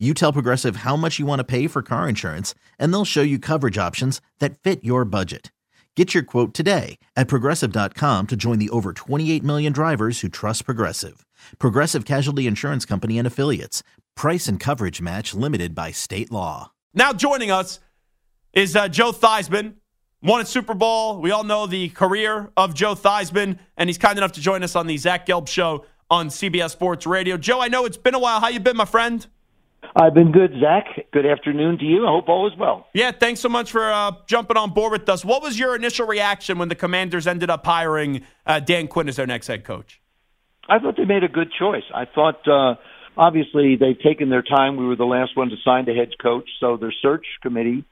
You tell Progressive how much you want to pay for car insurance, and they'll show you coverage options that fit your budget. Get your quote today at progressive.com to join the over 28 million drivers who trust Progressive. Progressive Casualty Insurance Company and Affiliates. Price and coverage match limited by state law. Now joining us is uh, Joe Theismann. Won a Super Bowl. We all know the career of Joe Theismann, and he's kind enough to join us on the Zach Gelb Show on CBS Sports Radio. Joe, I know it's been a while. How you been, my friend? I've been good, Zach. Good afternoon to you. I hope all is well. Yeah, thanks so much for uh, jumping on board with us. What was your initial reaction when the Commanders ended up hiring uh, Dan Quinn as their next head coach? I thought they made a good choice. I thought, uh, obviously, they've taken their time. We were the last one to sign the head coach, so their search committee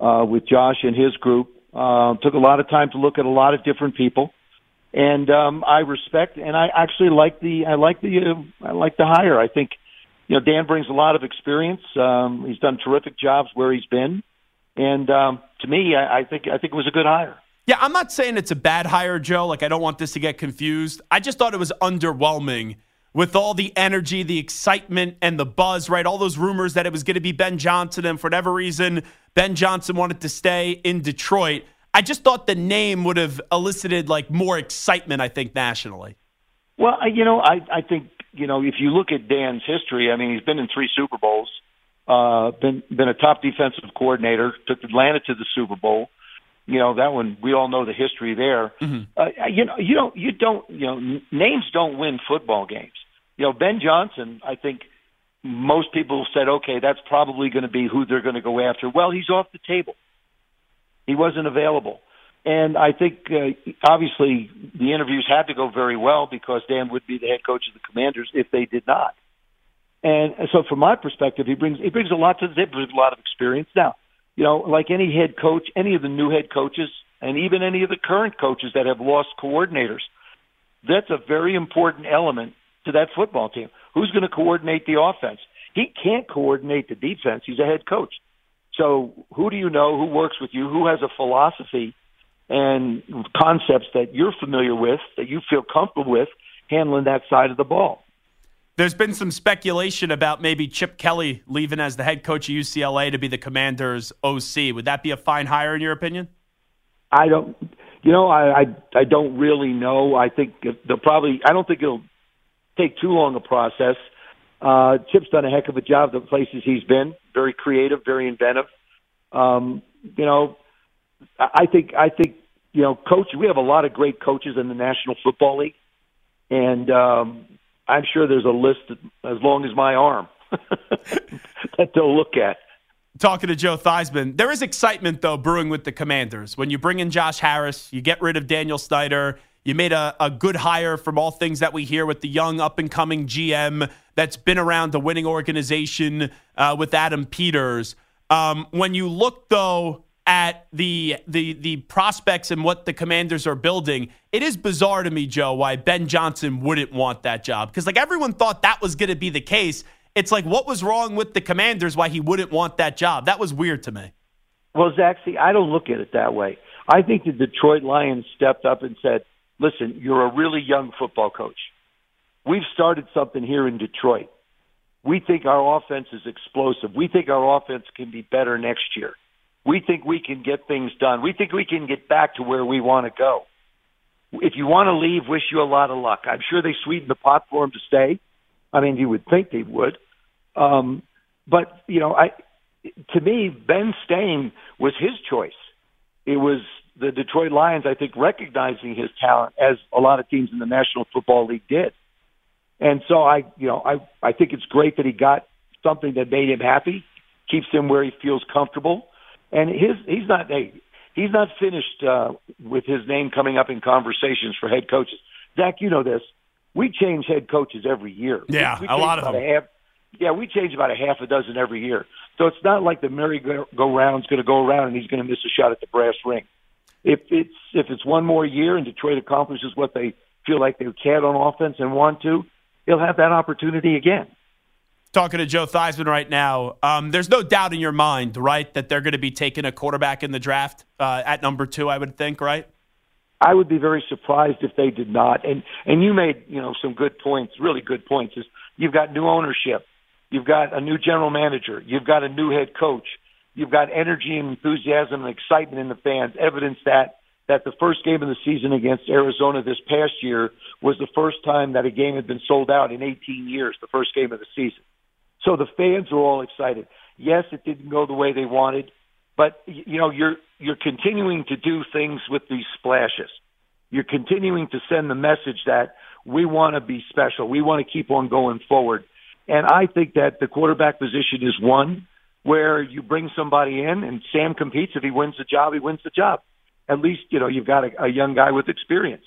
uh, with Josh and his group uh, took a lot of time to look at a lot of different people. And um, I respect, and I actually like the, I like the, uh, I like the hire. I think you know, Dan brings a lot of experience. Um, he's done terrific jobs where he's been, and um, to me, I, I think I think it was a good hire. Yeah, I'm not saying it's a bad hire, Joe. Like I don't want this to get confused. I just thought it was underwhelming with all the energy, the excitement, and the buzz. Right, all those rumors that it was going to be Ben Johnson, and for whatever reason, Ben Johnson wanted to stay in Detroit. I just thought the name would have elicited like more excitement. I think nationally. Well, you know, I I think you know, if you look at Dan's history, I mean, he's been in three Super Bowls, uh, been been a top defensive coordinator, took Atlanta to the Super Bowl. You know that one. We all know the history there. Mm-hmm. Uh, you know, you don't, you don't, you know, names don't win football games. You know, Ben Johnson. I think most people said, okay, that's probably going to be who they're going to go after. Well, he's off the table. He wasn't available. And I think uh, obviously the interviews had to go very well because Dan would be the head coach of the Commanders if they did not. And so, from my perspective, he brings he brings a lot to the table, a lot of experience. Now, you know, like any head coach, any of the new head coaches, and even any of the current coaches that have lost coordinators, that's a very important element to that football team. Who's going to coordinate the offense? He can't coordinate the defense. He's a head coach. So, who do you know? Who works with you? Who has a philosophy? And concepts that you're familiar with, that you feel comfortable with handling that side of the ball. There's been some speculation about maybe Chip Kelly leaving as the head coach of UCLA to be the Commanders' OC. Would that be a fine hire in your opinion? I don't. You know, I I, I don't really know. I think they'll probably. I don't think it'll take too long a process. Uh, Chip's done a heck of a job the places he's been. Very creative, very inventive. Um, you know, I think I think you know, coach. We have a lot of great coaches in the National Football League, and um, I'm sure there's a list as long as my arm that they'll look at. Talking to Joe Theismann, there is excitement though brewing with the Commanders. When you bring in Josh Harris, you get rid of Daniel Snyder. You made a, a good hire from all things that we hear with the young up and coming GM that's been around the winning organization uh, with Adam Peters. Um, when you look though at the the the prospects and what the commanders are building, it is bizarre to me, Joe, why Ben Johnson wouldn't want that job. Because like everyone thought that was gonna be the case. It's like what was wrong with the commanders why he wouldn't want that job? That was weird to me. Well, Zach, see, I don't look at it that way. I think the Detroit Lions stepped up and said, Listen, you're a really young football coach. We've started something here in Detroit. We think our offense is explosive. We think our offense can be better next year we think we can get things done. We think we can get back to where we want to go. If you want to leave, wish you a lot of luck. I'm sure they sweetened the pot for him to stay. I mean, you would think they would. Um, but you know, I to me, Ben staying was his choice. It was the Detroit Lions, I think, recognizing his talent as a lot of teams in the National Football League did. And so I, you know, I I think it's great that he got something that made him happy, keeps him where he feels comfortable and his he's not hey, he's not finished uh, with his name coming up in conversations for head coaches. Zach, you know this. We change head coaches every year. Yeah, we, we a lot of them. Half, yeah, we change about a half a dozen every year. So it's not like the merry-go-round's going to go around and he's going to miss a shot at the brass ring. If it's if it's one more year and Detroit accomplishes what they feel like they can on offense and want to, he'll have that opportunity again. Talking to Joe Theismann right now, um, there's no doubt in your mind, right, that they're going to be taking a quarterback in the draft uh, at number two. I would think, right? I would be very surprised if they did not. And and you made you know some good points, really good points. Is you've got new ownership, you've got a new general manager, you've got a new head coach, you've got energy and enthusiasm and excitement in the fans. Evidence that that the first game of the season against Arizona this past year was the first time that a game had been sold out in 18 years. The first game of the season, so the fans are all excited. Yes, it didn't go the way they wanted. But you know, you're you're continuing to do things with these splashes. You're continuing to send the message that we want to be special. We want to keep on going forward. And I think that the quarterback position is one where you bring somebody in and Sam competes. If he wins the job, he wins the job. At least, you know, you've got a, a young guy with experience.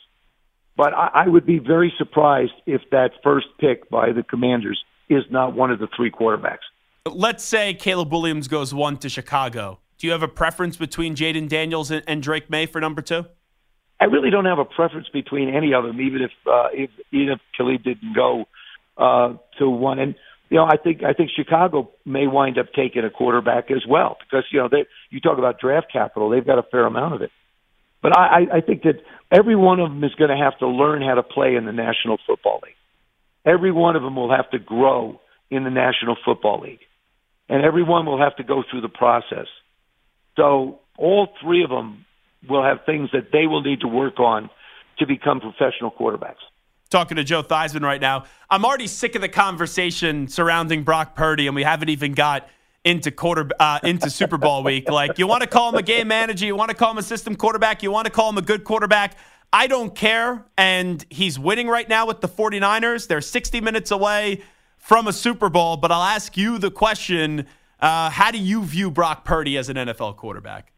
But I, I would be very surprised if that first pick by the commanders is not one of the three quarterbacks. Let's say Caleb Williams goes one to Chicago. Do you have a preference between Jayden Daniels and, and, Drake Maye for number two? I really don't have a preference between any of them, even if uh, if even if Caleb didn't go uh, to one. And you know, I think I think Chicago may wind up taking a quarterback as well because you know they, you talk about draft capital; they've got a fair amount of it. But I, I think that every one of them is going to have to learn how to play in the National Football League. Every one of them will have to grow in the National Football League, and every one will have to go through the process. So all three of them will have things that they will need to work on to become professional quarterbacks. Talking to Joe Theismann right now. I'm already sick of the conversation surrounding Brock Purdy, and we haven't even got into quarter uh, into Super Bowl week. Like you want to call him a game manager, you want to call him a system quarterback, you want to call him a good quarterback. I don't care. And he's winning right now with the 49ers. They're 60 minutes away from a Super Bowl. But I'll ask you the question uh, how do you view Brock Purdy as an NFL quarterback?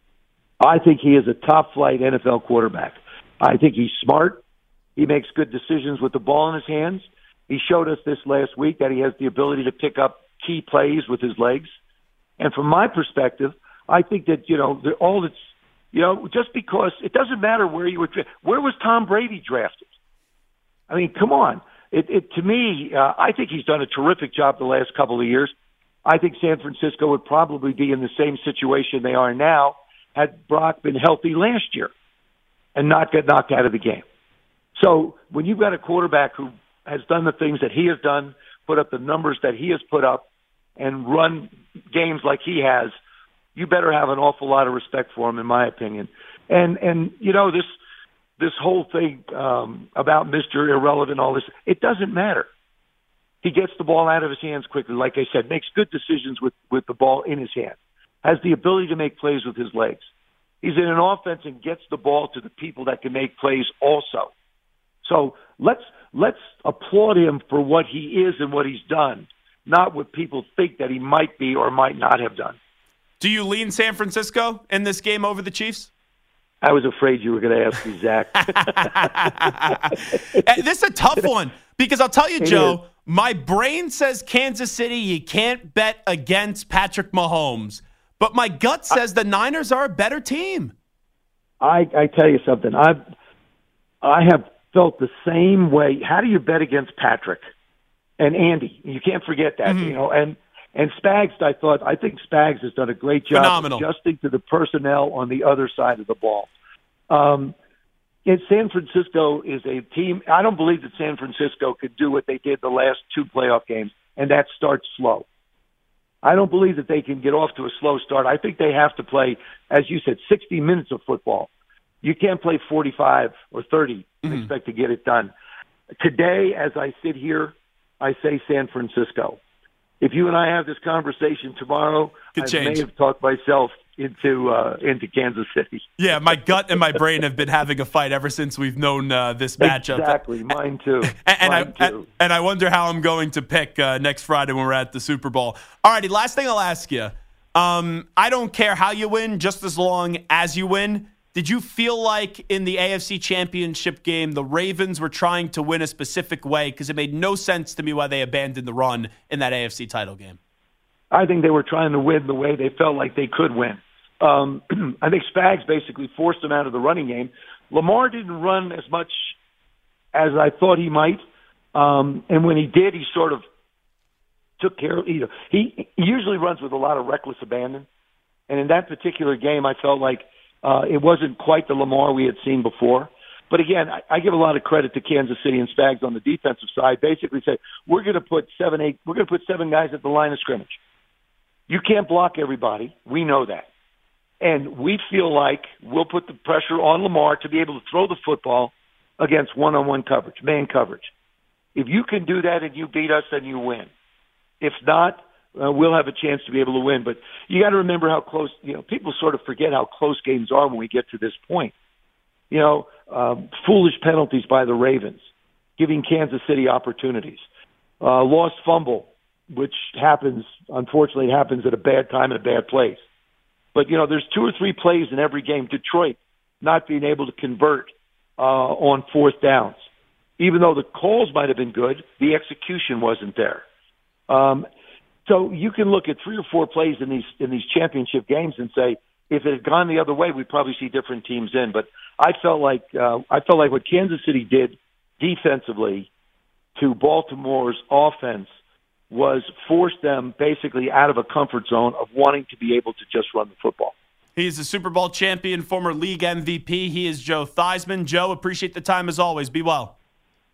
I think he is a top flight NFL quarterback. I think he's smart. He makes good decisions with the ball in his hands. He showed us this last week that he has the ability to pick up key plays with his legs. And from my perspective, I think that, you know, all that's, you know, just because it doesn't matter where you were, where was Tom Brady drafted? I mean, come on. It, it to me, uh, I think he's done a terrific job the last couple of years. I think San Francisco would probably be in the same situation they are now had Brock been healthy last year and not get knocked out of the game. So when you've got a quarterback who has done the things that he has done, put up the numbers that he has put up, and run games like he has, you better have an awful lot of respect for him, in my opinion. And and you know this this whole thing um, about Mister Irrelevant, all this, it doesn't matter. He gets the ball out of his hands quickly, like I said, makes good decisions with, with the ball in his hand, has the ability to make plays with his legs. He's in an offense and gets the ball to the people that can make plays also. So let's let's applaud him for what he is and what he's done, not what people think that he might be or might not have done. Do you lean San Francisco in this game over the Chiefs? I was afraid you were going to ask me, Zach. this is a tough one because I'll tell you, Joe, my brain says Kansas City, you can't bet against Patrick Mahomes. But my gut says the Niners are a better team. I, I tell you something. I've I have felt the same way. How do you bet against Patrick and Andy? You can't forget that. Mm-hmm. You know, and and Spags, I thought I think Spags has done a great job Phenomenal. adjusting to the personnel on the other side of the ball. Um, and San Francisco is a team. I don't believe that San Francisco could do what they did the last two playoff games, and that starts slow. I don't believe that they can get off to a slow start. I think they have to play, as you said, 60 minutes of football. You can't play 45 or 30 and mm-hmm. expect to get it done. Today, as I sit here, I say San Francisco. If you and I have this conversation tomorrow, Good I change. may have talked myself into uh, into Kansas City. Yeah, my gut and my brain have been having a fight ever since we've known uh, this matchup. Exactly, mine too. And, and mine I too. and I wonder how I'm going to pick uh, next Friday when we're at the Super Bowl. All righty, last thing I'll ask you. Um, I don't care how you win, just as long as you win. Did you feel like in the AFC Championship game the Ravens were trying to win a specific way? Because it made no sense to me why they abandoned the run in that AFC title game. I think they were trying to win the way they felt like they could win. Um, I think Spags basically forced them out of the running game. Lamar didn't run as much as I thought he might, um, and when he did, he sort of took care of. You know, he usually runs with a lot of reckless abandon, and in that particular game, I felt like uh, it wasn't quite the Lamar we had seen before. But again, I, I give a lot of credit to Kansas City and Spags on the defensive side. Basically, say we're going to put seven, eight, we're going to put seven guys at the line of scrimmage. You can't block everybody. We know that, and we feel like we'll put the pressure on Lamar to be able to throw the football against one-on-one coverage, man coverage. If you can do that and you beat us, then you win. If not, uh, we'll have a chance to be able to win. But you got to remember how close. You know, people sort of forget how close games are when we get to this point. You know, um, foolish penalties by the Ravens, giving Kansas City opportunities, uh, lost fumble, which happens. Unfortunately, happens at a bad time in a bad place. But you know, there's two or three plays in every game. Detroit not being able to convert uh, on fourth downs, even though the calls might have been good, the execution wasn't there. Um, so you can look at three or four plays in these in these championship games and say, if it had gone the other way, we'd probably see different teams in. But I felt like uh, I felt like what Kansas City did defensively to Baltimore's offense was force them basically out of a comfort zone of wanting to be able to just run the football. He's a Super Bowl champion, former league MVP. He is Joe Theismann. Joe, appreciate the time as always. Be well.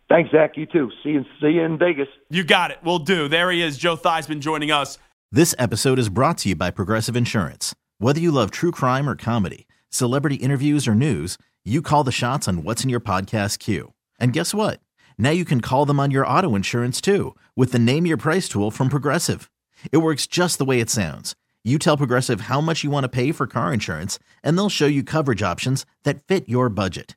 Thanks, Zach. You too. See you, see you in Vegas. You got it. We'll do. There he is, Joe Theismann joining us. This episode is brought to you by Progressive Insurance. Whether you love true crime or comedy, celebrity interviews or news, you call the shots on what's in your podcast queue. And guess what? Now you can call them on your auto insurance too with the Name Your Price tool from Progressive. It works just the way it sounds. You tell Progressive how much you want to pay for car insurance, and they'll show you coverage options that fit your budget.